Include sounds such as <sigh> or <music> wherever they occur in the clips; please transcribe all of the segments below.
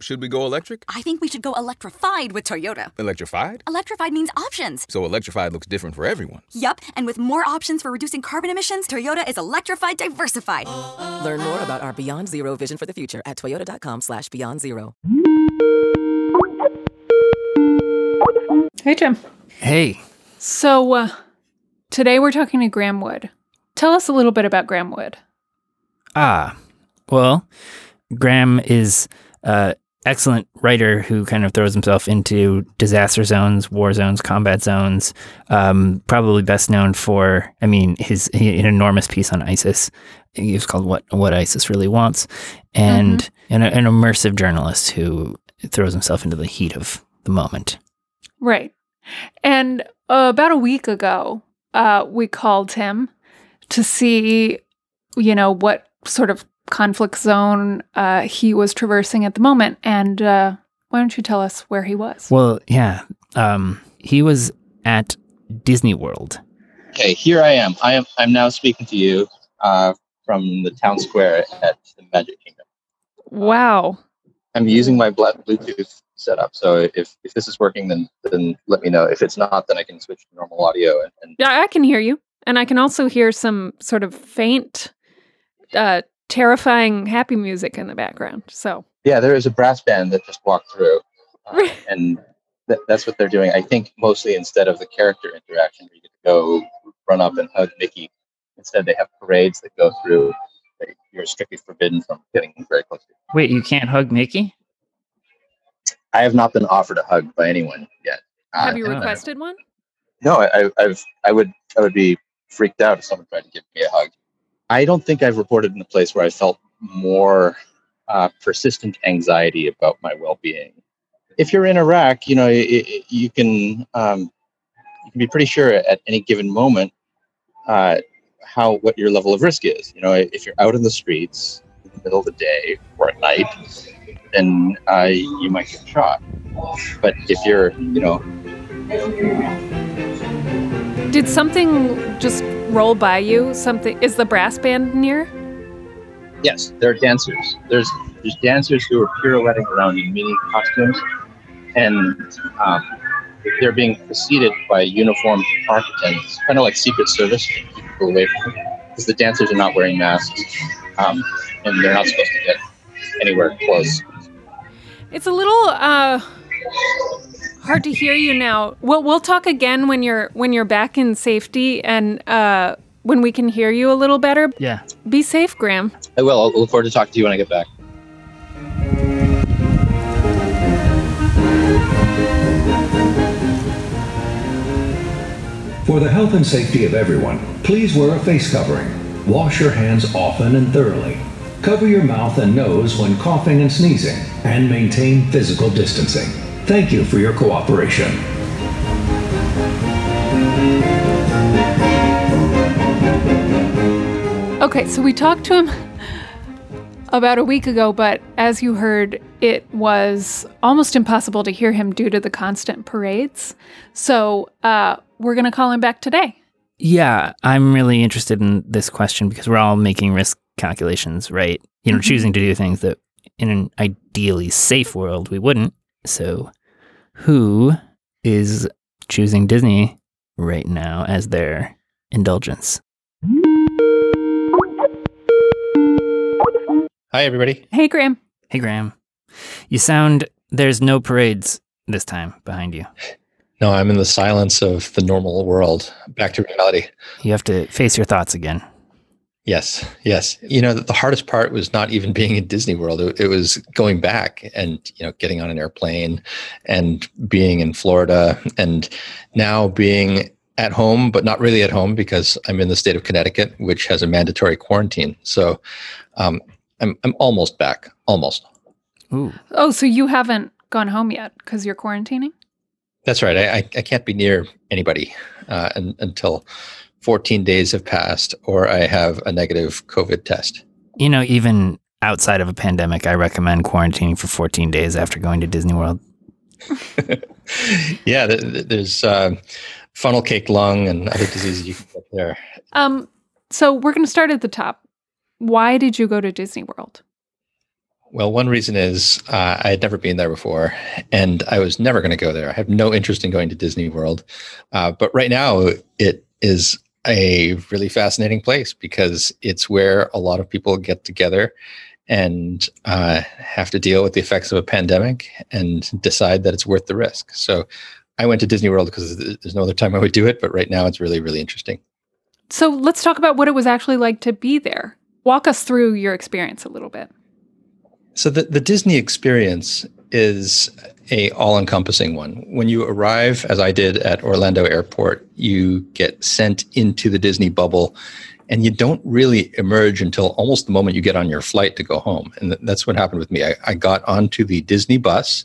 Should we go electric? I think we should go electrified with Toyota. Electrified? Electrified means options. So electrified looks different for everyone. Yup, and with more options for reducing carbon emissions, Toyota is electrified diversified. Learn more about our Beyond Zero vision for the future at toyota.com slash beyond zero. Hey, Jim. Hey. So, uh, today we're talking to Graeme Wood. Tell us a little bit about Graeme Wood. Ah, well, Graeme is an excellent writer who kind of throws himself into disaster zones, war zones, combat zones. Um, probably best known for, I mean, his an enormous piece on ISIS. It was called "What What ISIS Really Wants," and an, an immersive journalist who throws himself into the heat of the moment. Right. And uh, about a week ago, uh, we called him to see, you know, what sort of conflict zone uh, he was traversing at the moment. And uh, why don't you tell us where he was? Well, yeah, um, he was at Disney World. Okay, here I am. I am. I'm now speaking to you uh, from the town square at the Magic Kingdom. Wow. I'm using my Bluetooth setup. So if, if this is working, then then let me know. If it's not, then I can switch to normal audio. And, and Yeah, I can hear you. And I can also hear some sort of faint, uh, terrifying, happy music in the background. So, yeah, there is a brass band that just walked through, uh, and th- that's what they're doing. I think mostly instead of the character interaction, where you get to go run up and hug Mickey, instead they have parades that go through. that You're strictly forbidden from getting very close to. Wait, you can't hug Mickey? I have not been offered a hug by anyone yet. Uh, have you and I- requested one? No, I, I- I've I would I would be freaked out if someone tried to give me a hug. I don't think I've reported in a place where I felt more uh, persistent anxiety about my well-being. If you're in Iraq, you know i i you can um, you can be pretty sure at any given moment uh, how what your level of risk is. You know, if you're out in the streets in the middle of the day or at night, then uh, you might get shot. But if you're, you know, Did something just roll by you? Something is the brass band near? Yes, there are dancers. There's there's dancers who are pirouetting around in mini costumes, and um, they're being preceded by uniformed park attendants, kind of like Secret Service, people away from because the dancers are not wearing masks, um, and they're not supposed to get anywhere close. It's a little uh hard to hear you now. We'll we'll talk again when you're when you're back in safety and uh when we can hear you a little better. Yeah. Be safe, Graeme. I will. I'll look forward to talking to you when I get back. For the health and safety of everyone, please wear a face covering. Wash your hands often and thoroughly. Cover your mouth and nose when coughing and sneezing, and maintain physical distancing. Thank you for your cooperation. Okay, so we talked to him about a week ago, but as you heard, it was almost impossible to hear him due to the constant parades. So uh, we're going to call him back today. Yeah, I'm really interested in this question because we're all making risk calculations, right? You know, Mhm. choosing to do things that in an ideally safe world we wouldn't. So, who is choosing Disney right now as their indulgence? Hi, everybody. Hey, Graeme. Hey, Graeme. You sound there's no parades this time behind you. No, I'm in the silence of the normal world. Back to reality. You have to face your thoughts again. Yes, yes. You know, the hardest part was not even being in Disney World. It, it was going back and you know getting on an airplane and being in Florida and now being at home, but not really at home because I'm in the state of Connecticut, which has a mandatory quarantine. So um, I'm I'm almost back, almost. Ooh. Oh, so you haven't gone home yet because you're quarantining? That's right. I, I, I can't be near anybody uh, un, until 14 days have passed or I have a negative COVID test. You know, even outside of a pandemic, I recommend quarantining for 14 days after going to Disney World. <laughs> yeah, th- th- there's uh, funnel cake lung and other diseases you can get there. Um, so we're going to start at the top. Why did you go to Disney World? Well, one reason is uh, I had never been there before, and I was never going to go there. I have no interest in going to Disney World, uh, but right now it is a really fascinating place because it's where a lot of people get together and uh, have to deal with the effects of a pandemic and decide that it's worth the risk. So I went to Disney World because there's no other time I would do it, but right now it's really, really interesting. So let's talk about what it was actually like to be there. Walk us through your experience a little bit. So the, the Disney experience is a all-encompassing one. When you arrive, as I did at Orlando Airport, you get sent into the Disney bubble and you don't really emerge until almost the moment you get on your flight to go home. And that's what happened with me. I, I got onto the Disney bus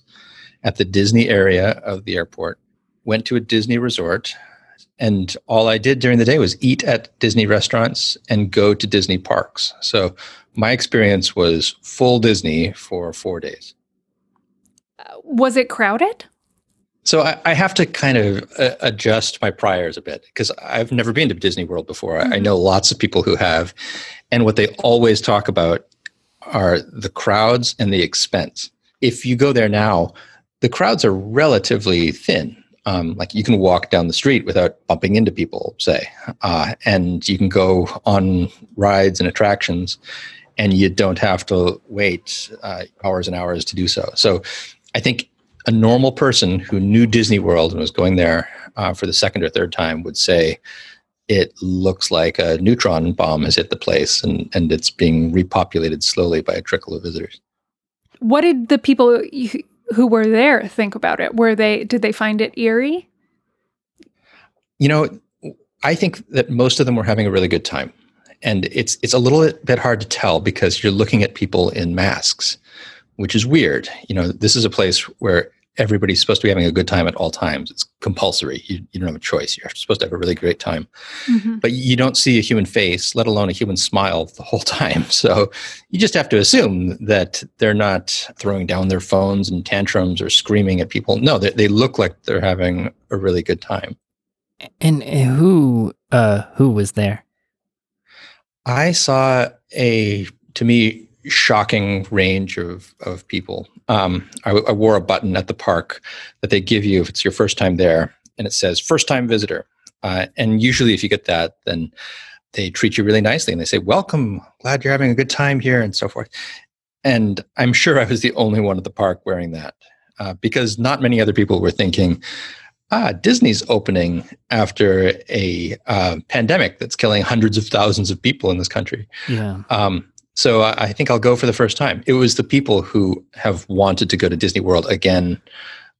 at the Disney area of the airport went to a Disney resort, and all I did during the day was eat at Disney restaurants and go to Disney parks. So my experience was full Disney for four days. Was it crowded? So I, I have to kind of uh, adjust my priors a bit because I've never been to Disney World before. Mm-hmm. I, I know lots of people who have, and what they always talk about are the crowds and the expense. If you go there now, the crowds are relatively thin um, like you can walk down the street without bumping into people, say, uh, and you can go on rides and attractions, and you don't have to wait uh, hours and hours to do so. So, I think a normal person who knew Disney World and was going there uh, for the second or third time would say it looks like a neutron bomb has hit the place, and and it's being repopulated slowly by a trickle of visitors. What did the people who were there think about it? Were they did they find it eerie? You know, I think that most of them were having a really good time. And it's it's a little bit hard to tell because you're looking at people in masks, which is weird. You know, this is a place where everybody's supposed to be having a good time at all times. It's compulsory. You, you don't have a choice. You're supposed to have a really great time. Mm-hmm. But you don't see a human face, let alone a human smile the whole time. <laughs> So you just have to assume that they're not throwing down their phones and tantrums or screaming at people. No, they, they look like they're having a really good time. And who uh, who was there? I saw a to me shocking range of of people. Um, I, I, wore a button at the park that they give you if it's your first time there, and it says "first time visitor." Uh, and usually, if you get that, then they treat you really nicely and they say, "Welcome, glad you're having a good time here," and so forth. And I'm sure I was the only one at the park wearing that uh, because not many other people were thinking, ah, Disney's opening after a uh, pandemic that's killing hundreds of thousands of people in this country. Yeah. Um, so I think I'll go for the first time. It was the people who have wanted to go to Disney World again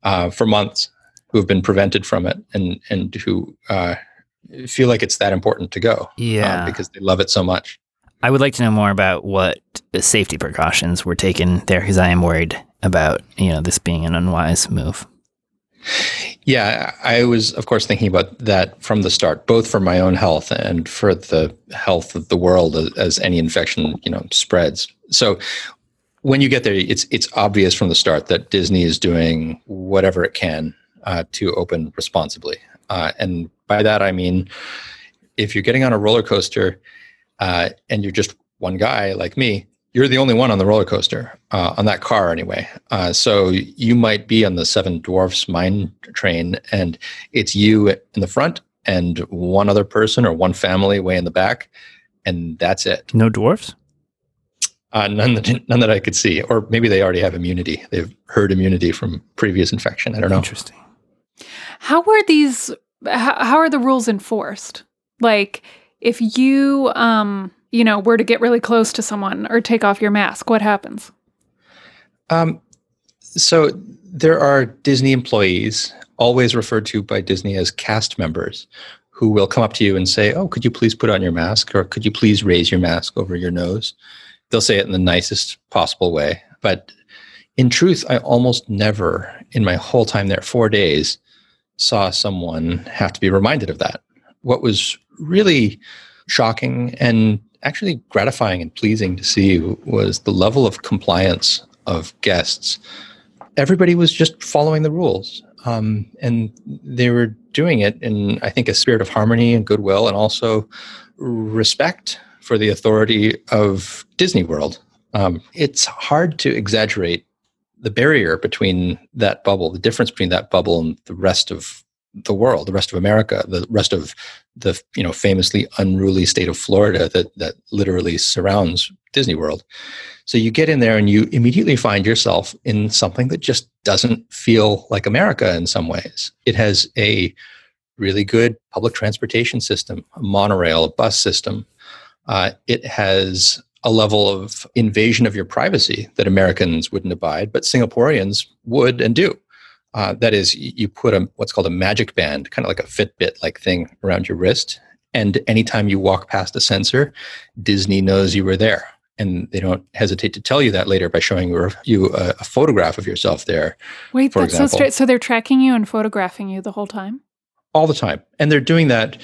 uh, for months, who have been prevented from it, and and who uh, feel like it's that important to go. Uh, yeah, uh, because they love it so much. I would like to know more about what safety precautions were taken there, because I am worried about you know this being an unwise move. Yeah, I was, of course, thinking about that from the start, both for my own health and for the health of the world as any infection, you know, spreads. So when you get there, it's it's obvious from the start that Disney is doing whatever it can uh, to open responsibly, uh, and by that I mean, if you're getting on a roller coaster uh, and you're just one guy like me, you're the only one on the roller coaster uh, on that car anyway uh, so you might be on the seven dwarfs mine train and it's you in the front and one other person or one family way in the back and that's it no dwarfs uh, none that none that I could see, or maybe they already have immunity. They've herd immunity from previous infection. I don't know. Interesting. How are these? How, how are the rules enforced? Like, if you um you know, were to get really close to someone or take off your mask, what happens? Um, so there are Disney employees, always referred to by Disney as cast members, who will come up to you and say, "Oh, could you please put on your mask, or could you please raise your mask over your nose?" They'll say it in the nicest possible way, but in truth, I almost never, in my whole time there, four days, saw someone have to be reminded of that. What was really shocking and actually gratifying and pleasing to see was the level of compliance of guests. Everybody was just following the rules. Um, and they were doing it in, I think, a spirit of harmony and goodwill and also respect for the authority of Disney World. Um, it's hard to exaggerate the barrier between that bubble, the difference between that bubble and the rest of the world, the rest of America, the rest of the you know famously unruly state of Florida that that literally surrounds Disney World. So you get in there and you immediately find yourself in something that just doesn't feel like America in some ways. It has a really good public transportation system, a monorail, a bus system. Uh, it has a level of invasion of your privacy that Americans wouldn't abide, but Singaporeans would and do. Uh, that is, you put a what's called a magic band, kind of like a Fitbit like thing around your wrist, and anytime you walk past a sensor, Disney knows you were there, and they don't hesitate to tell you that later by showing you a, a photograph of yourself there. Wait, that's example. so straight. So they're tracking you and photographing you the whole time. all the time, and they're doing that,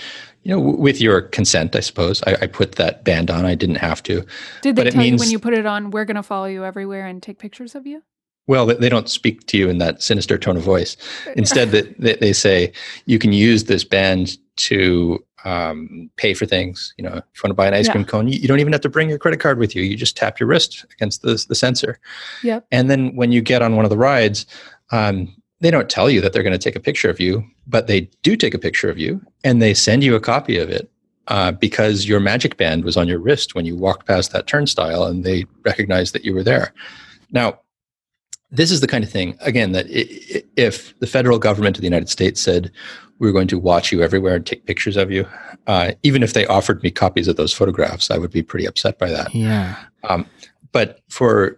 you know, w- with your consent, I suppose. I, I put that band on; I didn't have to. Did they But it tell you when you put it on? We're going to follow you everywhere and take pictures of you. Well, they- don't speak to you in that sinister tone of voice. Instead, that <laughs> they, say you can use this band to um, pay for things. You know, if you want to buy an ice Yeah. cream cone, you, you don't even have to bring your credit card with you. You just tap your wrist against the, the sensor. Yep. And then when you get on one of the rides, um, they don't tell you that they're going to take a picture of you, but they do take a picture of you and they send you a copy of it uh, because your magic band was on your wrist when you walked past that turnstile and they recognized that you were there. Now, this is the kind of thing, again, that if the federal government of the United States said, we're going to watch you everywhere and take pictures of you, uh, even if they offered me copies of those photographs, I would be pretty upset by that. Yeah. Um, but for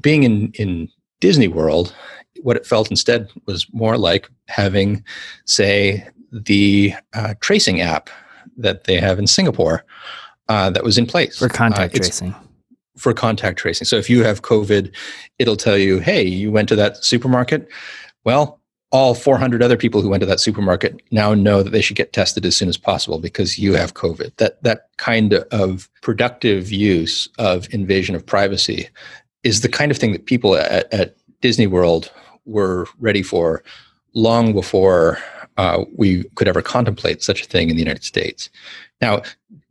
being in, in Disney World, what it felt instead was more like having, say, the uh, tracing app that they have in Singapore uh, that was in place For contact Uh, tracing. For contact tracing. So if you have COVID, it'll tell you, hey, you went to that supermarket. Well, all 400 other people who went to that supermarket now know that they should get tested as soon as possible because you have COVID. That that kind of productive use of invasion of privacy is the kind of thing that people at, at Disney World were ready for long before uh, we could ever contemplate such a thing in the United States. Now,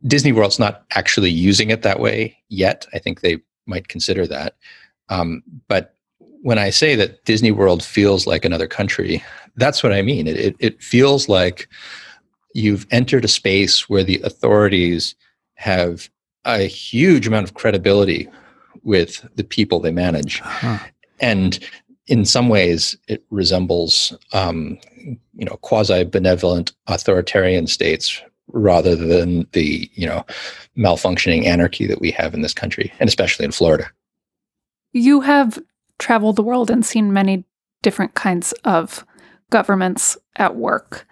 Disney World's not actually using it that way yet. I think they might consider that. Um, but when I say that Disney World feels like another country, that's what I mean. It, it, it feels like you've entered a space where the authorities have a huge amount of credibility with the people they manage. Huh. And in some ways, it resembles, um, you know, quasi-benevolent authoritarian states rather than the, you know, malfunctioning anarchy that we have in this country, and especially in Florida. You have traveled the world and seen many different kinds of governments at work.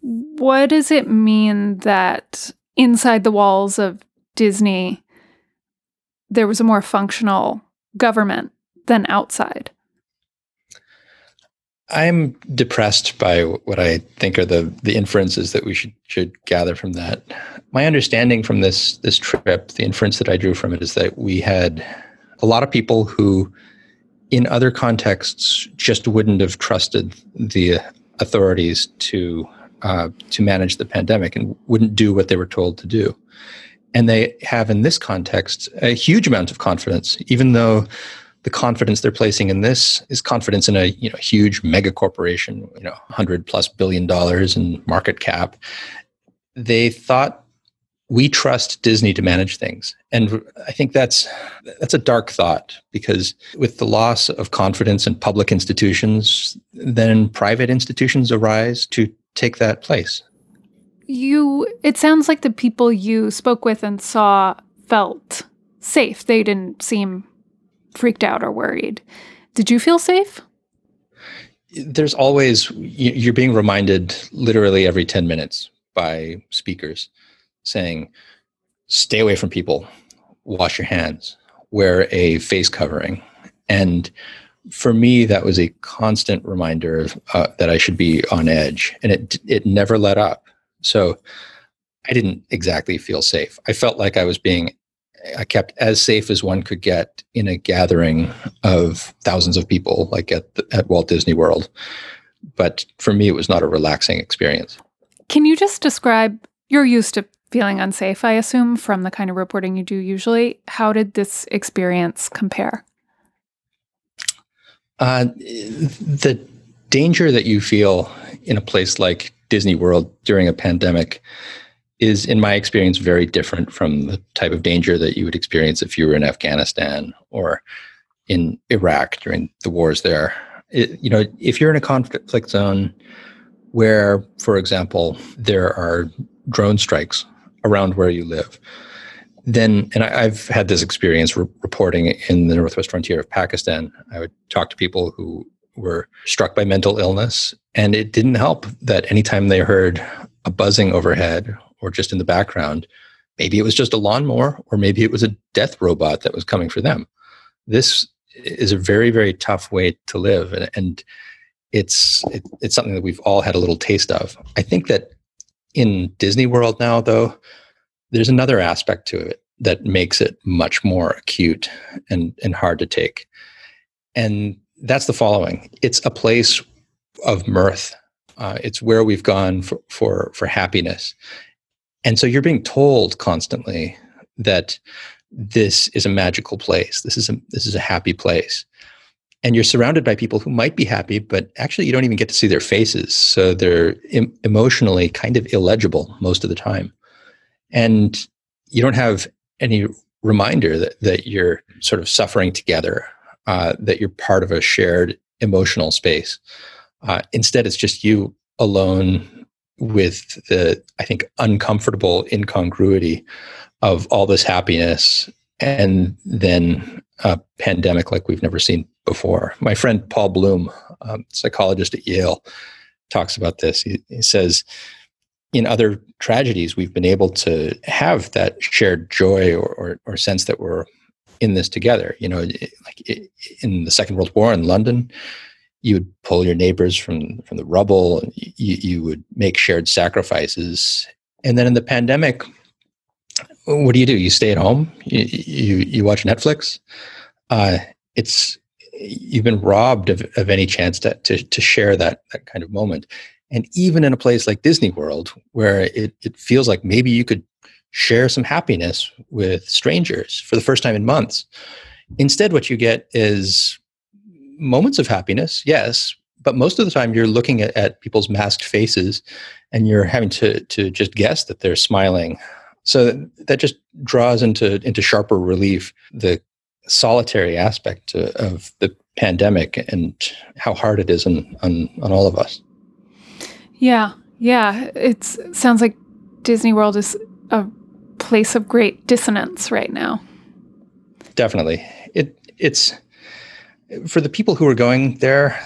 What does it mean that inside the walls of Disney, there was a more functional government than outside? I'm depressed by what I think are the the inferences that we should should gather from that. My understanding from this this trip, the inference that I drew from it is that we had a lot of people who in other contexts just wouldn't have trusted the authorities to uh, to manage the pandemic and wouldn't do what they were told to do. And they have in this context a huge amount of confidence, even though the confidence they're placing in this is confidence in a you know huge mega corporation, you know, hundred plus billion dollars in market cap. They thought we trust Disney to manage things, and I think that's that's a dark thought because with the loss of confidence in public institutions, then private institutions arise to take that place. You it sounds like the people you spoke with and saw felt safe. They didn't seem freaked out or worried. Did you feel safe? there's always you- you're being reminded literally every 10 minutes by speakers saying stay away from people. Wash your hands. Wear a face covering. And for me that was a constant reminder uh, that i should be on edge and it it never let up. So i didn't exactly feel safe. I felt like i was being I kept as safe as one could get in a gathering of thousands of people, like at the, at Walt Disney World. But for me, it was not a relaxing experience. Can you just describe you're used to feeling unsafe, I assume, from the kind of reporting you do usually. How did this experience compare? Uh, the danger that you feel in a place like Disney World during a pandemic is, in my experience, very different from the type of danger that you would experience if you were in Afghanistan or in Iraq during the wars there. It, you know, if you're in a conflict zone where, for example, there are drone strikes around where you live, then, and I, have had this experience re- reporting in the northwest frontier of Pakistan. I would talk to people who were struck by mental illness, and it didn't help that anytime they heard a buzzing overhead or just in the background, maybe it was just a lawnmower or maybe it was a death robot that was coming for them. This is a very, very tough way to live, and, and it's it, it's something that we've all had a little taste of. I think that in Disney World now, though, there's another aspect to it that makes it much more acute and, and hard to take. And that's the following it's a place of mirth. Uh, it's where we've gone for, for, for happiness. And so you're being told constantly that this is a magical place. This is a, this is a happy place. And you're surrounded by people who might be happy, but actually you don't even get to see their faces. So they're em- emotionally kind of illegible most of the time and you don't have any reminder that, that you're sort of suffering together, uh, that you're part of a shared emotional space. Uh, instead, it's just you alone with the, I think, uncomfortable incongruity of all this happiness and then a pandemic like we've never seen before. My friend Paul Bloom, um, psychologist at Yale, talks about this. He, he says, in other tragedies, we've been able to have that shared joy or, or, or sense that we're in this together. You know, like in the Second World War in London, you would pull your neighbors from from the rubble. You, you would make shared sacrifices, and then in the pandemic, what do you do? You stay at home. You you, you watch Netflix. Uh, it's you've been robbed of, of any chance to, to to share that that kind of moment. And even in a place like Disney World, where it, it feels like maybe you could share some happiness with strangers for the first time in months. Instead, what you get is moments of happiness, yes, but most of the time you're looking at, at people's masked faces and you're having to, to just guess that they're smiling. So that just draws into, into sharper relief the solitary aspect of the pandemic and how hard it is on, on, on all of us. Yeah, yeah. It sounds like Disney World is a place of great dissonance right now. Definitely, it it's for the people who are going there.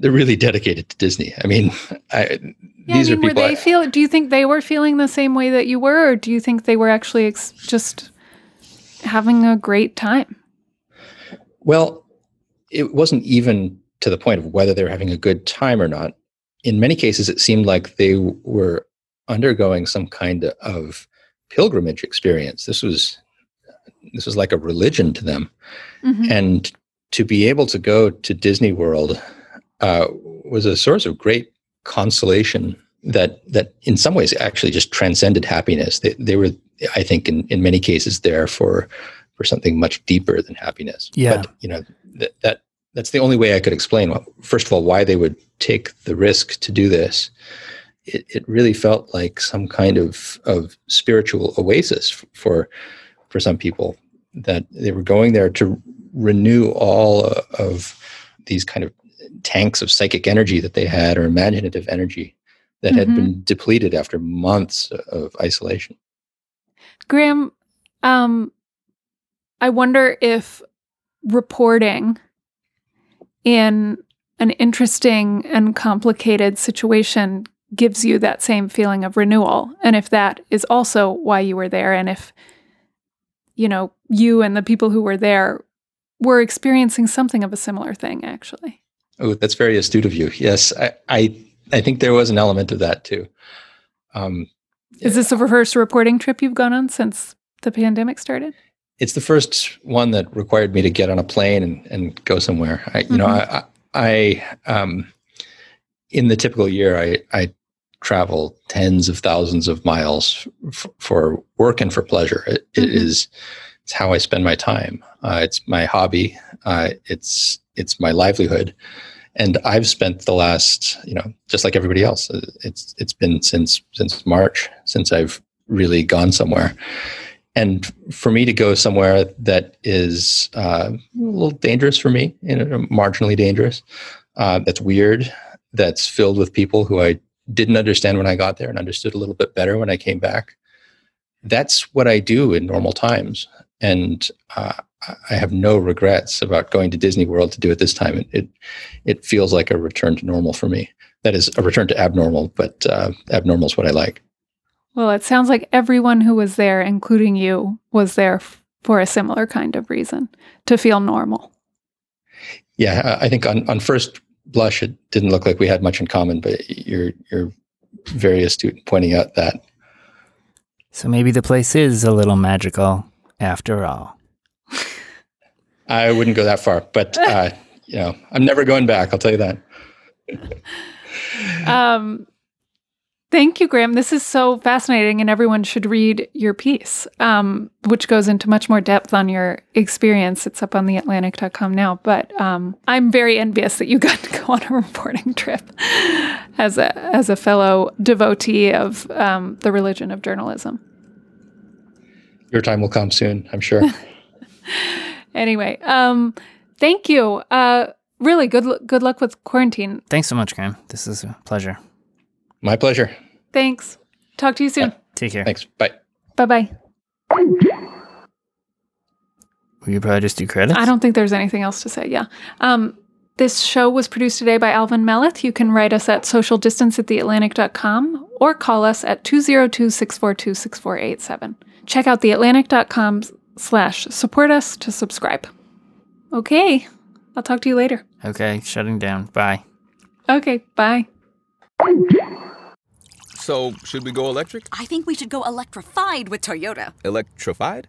They're really dedicated to Disney. I mean, I, yeah, these I mean, are people. Were they I, feel? Do you think they were feeling the same way that you were, or do you think they were actually ex- just having a great time? Well, it wasn't even to the point of whether they were having a good time or not in many cases, it seemed like they were undergoing some kind of pilgrimage experience. This was this was like a religion to them, mm-hmm. and to be able to go to Disney World uh, was a source of great consolation. That that in some ways actually just transcended happiness. They, they were, I think, in, in many cases there for for something much deeper than happiness. Yeah, but, you know that that that's the only way I could explain. First of all, why they would take the risk to do this. It, it really felt like some kind of of spiritual oasis for for some people that they were going there to renew all of these kind of tanks of psychic energy that they had or imaginative energy that mm-hmm. had been depleted after months of isolation. Graeme, um, I wonder if reporting in an interesting and complicated situation gives you that same feeling of renewal. And if that is also why you were there, and if, you know, you and the people who were there were experiencing something of a similar thing, actually. Oh, that's very astute of you. Yes, I, I, I think there was an element of that too. Um, is this the first reporting trip you've gone on since the pandemic started? it's the first one that required me to get on a plane and, and go somewhere. I, you mm-hmm. know, I, I, um, in the typical year, I, I travel tens of thousands of miles f- for work and for pleasure. It, it Mhm. is it's how I spend my time. Uh, it's my hobby. Uh, it's it's my livelihood, and I've spent the last you know just like everybody else. uh, It's it's been since since March since I've really gone somewhere. And for me to go somewhere that is uh, a little dangerous for me, you know, marginally dangerous, uh, that's weird, that's filled with people who I didn't understand when I got there and understood a little bit better when I came back. That's what I do in normal times. And uh, I have no regrets about going to Disney World to do it this time. It, it, it feels like a return to normal for me. That is a return to abnormal, but uh, abnormal is what I like. Well, it sounds like everyone who was there, including you, was there f- for a similar kind of reason to feel normal. Yeah, I I think on, on first blush, it didn't look like we had much in common, but you're, you're very astute in pointing out that. So maybe the place is a little magical after all. I wouldn't go that far, but <laughs> uh, you know, I'm never going back. I'll tell you that. <laughs> Um, thank you, Graeme. This is so fascinating, and everyone should read your piece, um, which goes into much more depth on your experience. It's up on theatlantic.com now. But um, I'm very envious that you <laughs> got to go on a reporting trip as a as a fellow devotee of um, the religion of journalism. Your time will come soon, I'm sure. <laughs> Anyway, um, thank you. Uh, really good lu- good luck with quarantine. Thanks so much, Graeme. This is a pleasure. My pleasure. Thanks. Talk to you soon. Take care. Thanks. Bye. Bye bye. We could probably just do credits. I don't think there's anything else to say. Yeah. Um, this show was produced today by Alvin Melathe. You can write us at socialdistance at theatlantic.com or call us at 202 642 6487. Check out theatlantic.com slash support us to subscribe. Okay. I'll talk to you later. Okay, shutting down. Bye. Okay. Bye. So, should we go electric? I think we should go electrified with Toyota. Electrified?